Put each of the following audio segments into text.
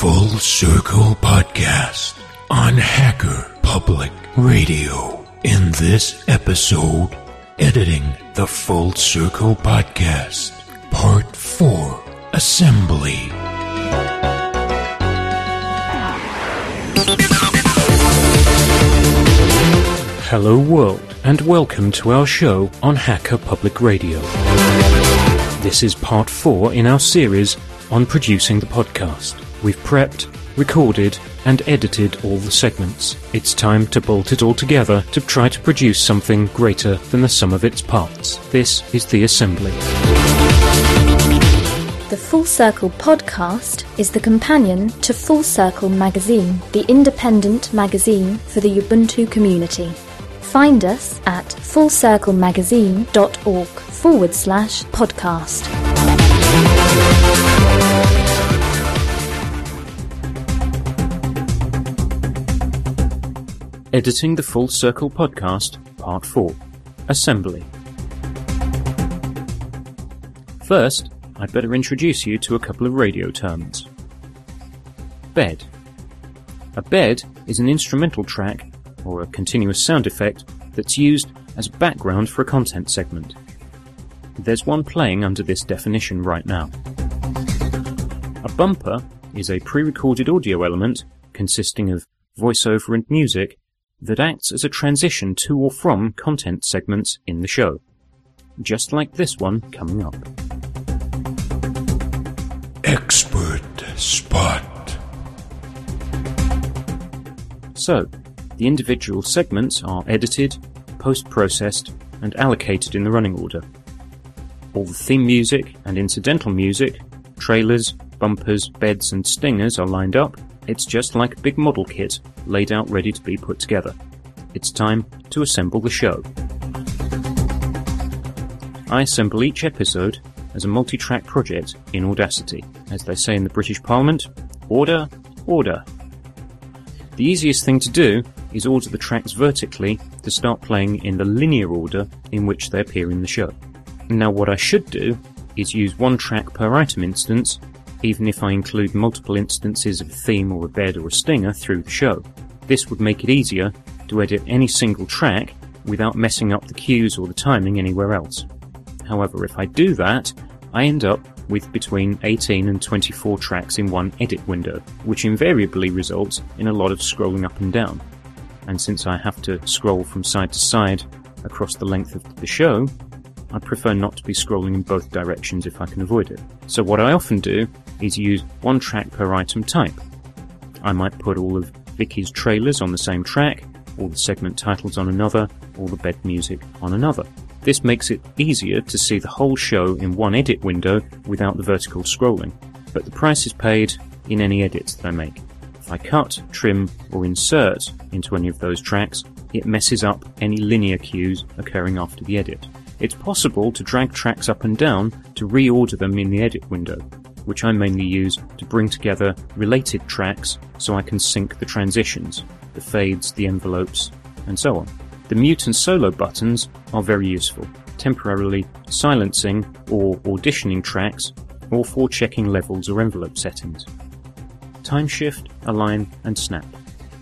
Full Circle Podcast on Hacker Public Radio. In this episode, editing the Full Circle Podcast, Part 4 Assembly. Hello, world, and welcome to our show on Hacker Public Radio. This is part four in our series on producing the podcast. We've prepped, recorded, and edited all the segments. It's time to bolt it all together to try to produce something greater than the sum of its parts. This is the assembly. The Full Circle podcast is the companion to Full Circle magazine, the independent magazine for the Ubuntu community. Find us at fullcirclemagazine.org forward slash podcast. Editing the Full Circle podcast, part four Assembly. First, I'd better introduce you to a couple of radio terms. Bed. A bed is an instrumental track or a continuous sound effect that's used as background for a content segment. There's one playing under this definition right now. A bumper is a pre-recorded audio element consisting of voiceover and music that acts as a transition to or from content segments in the show. Just like this one coming up. Expert Spot. So, the individual segments are edited, post-processed, and allocated in the running order. All the theme music and incidental music, trailers, bumpers, beds, and stingers are lined up. It's just like a big model kit laid out ready to be put together. It's time to assemble the show. I assemble each episode as a multi-track project in Audacity. As they say in the British Parliament, order, order. The easiest thing to do is order the tracks vertically to start playing in the linear order in which they appear in the show. Now what I should do is use one track per item instance, even if I include multiple instances of a theme or a bed or a stinger through the show. This would make it easier to edit any single track without messing up the cues or the timing anywhere else. However, if I do that, I end up with between 18 and 24 tracks in one edit window, which invariably results in a lot of scrolling up and down. And since I have to scroll from side to side across the length of the show, I prefer not to be scrolling in both directions if I can avoid it. So what I often do is use one track per item type. I might put all of Vicky's trailers on the same track, all the segment titles on another, all the bed music on another. This makes it easier to see the whole show in one edit window without the vertical scrolling, but the price is paid in any edits that I make. If I cut, trim, or insert into any of those tracks, it messes up any linear cues occurring after the edit. It's possible to drag tracks up and down to reorder them in the edit window, which I mainly use to bring together related tracks so I can sync the transitions, the fades, the envelopes, and so on. The mute and solo buttons are very useful, temporarily silencing or auditioning tracks or for checking levels or envelope settings. Time shift, align, and snap.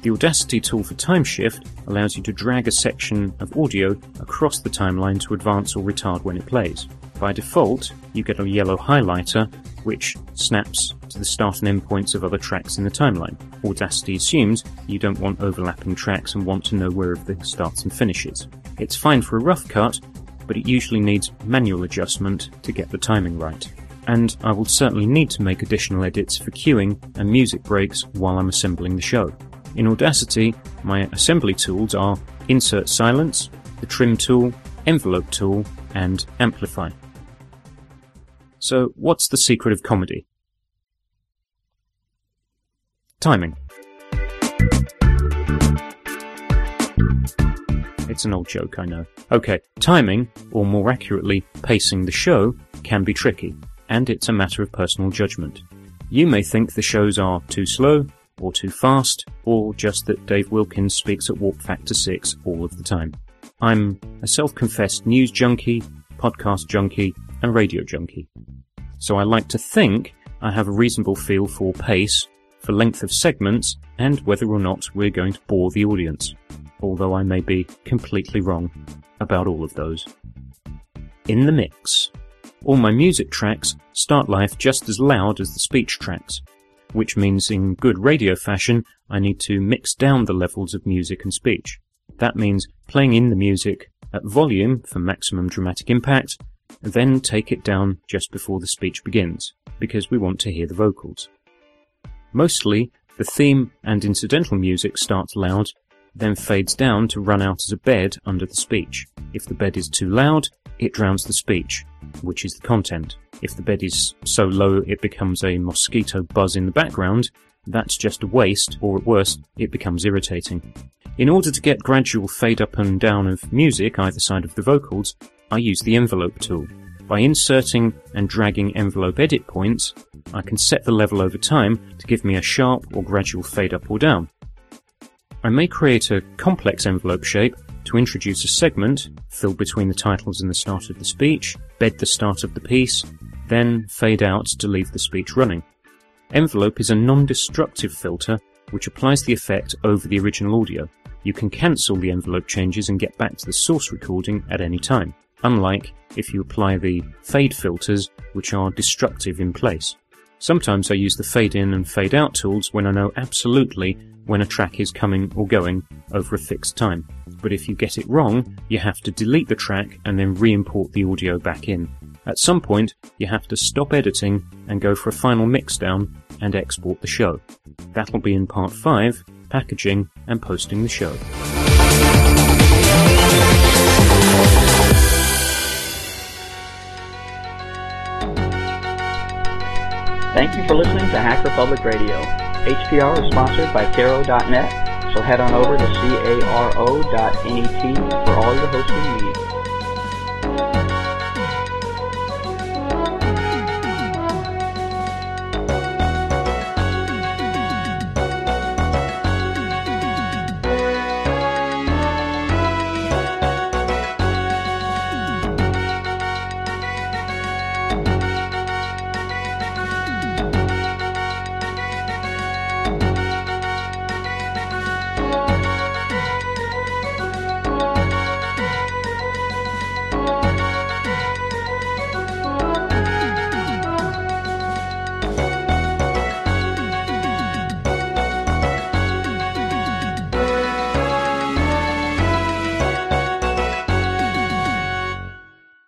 The Audacity tool for time shift allows you to drag a section of audio across the timeline to advance or retard when it plays. By default, you get a yellow highlighter which snaps to the start and end points of other tracks in the timeline. Audacity assumes you don't want overlapping tracks and want to know where everything starts and finishes. It's fine for a rough cut, but it usually needs manual adjustment to get the timing right. And I will certainly need to make additional edits for cueing and music breaks while I'm assembling the show. In Audacity, my assembly tools are Insert Silence, the Trim tool, Envelope tool, and Amplify. So, what's the secret of comedy? Timing. It's an old joke, I know. Okay, timing, or more accurately, pacing the show, can be tricky, and it's a matter of personal judgment. You may think the shows are too slow, or too fast, or just that Dave Wilkins speaks at warp factor 6 all of the time. I'm a self-confessed news junkie, podcast junkie, and radio junkie. So I like to think I have a reasonable feel for pace, for length of segments, and whether or not we're going to bore the audience, although I may be completely wrong about all of those. In the mix. All my music tracks start life just as loud as the speech tracks, which means in good radio fashion I need to mix down the levels of music and speech. That means playing in the music at volume for maximum dramatic impact, then take it down just before the speech begins, because we want to hear the vocals. Mostly, the theme and incidental music starts loud, then fades down to run out as a bed under the speech. If the bed is too loud, it drowns the speech, which is the content. If the bed is so low it becomes a mosquito buzz in the background, that's just a waste, or at worst, it becomes irritating. In order to get gradual fade up and down of music either side of the vocals, I use the envelope tool. By inserting and dragging envelope edit points, I can set the level over time to give me a sharp or gradual fade up or down. I may create a complex envelope shape to introduce a segment, fill between the titles and the start of the speech, bed the start of the piece, then fade out to leave the speech running. Envelope is a non-destructive filter which applies the effect over the original audio. You can cancel the envelope changes and get back to the source recording at any time, unlike if you apply the fade filters which are destructive in place. Sometimes I use the fade in and fade out tools when I know absolutely when a track is coming or going over a fixed time. But if you get it wrong, you have to delete the track and then re-import the audio back in. At some point, you have to stop editing and go for a final mixdown and export the show. That'll be in part 5, packaging and posting the show. Thank you for listening to Hacker Public Radio. HPR is sponsored by Caro.net, so head on over to caro.net for all your hosting needs.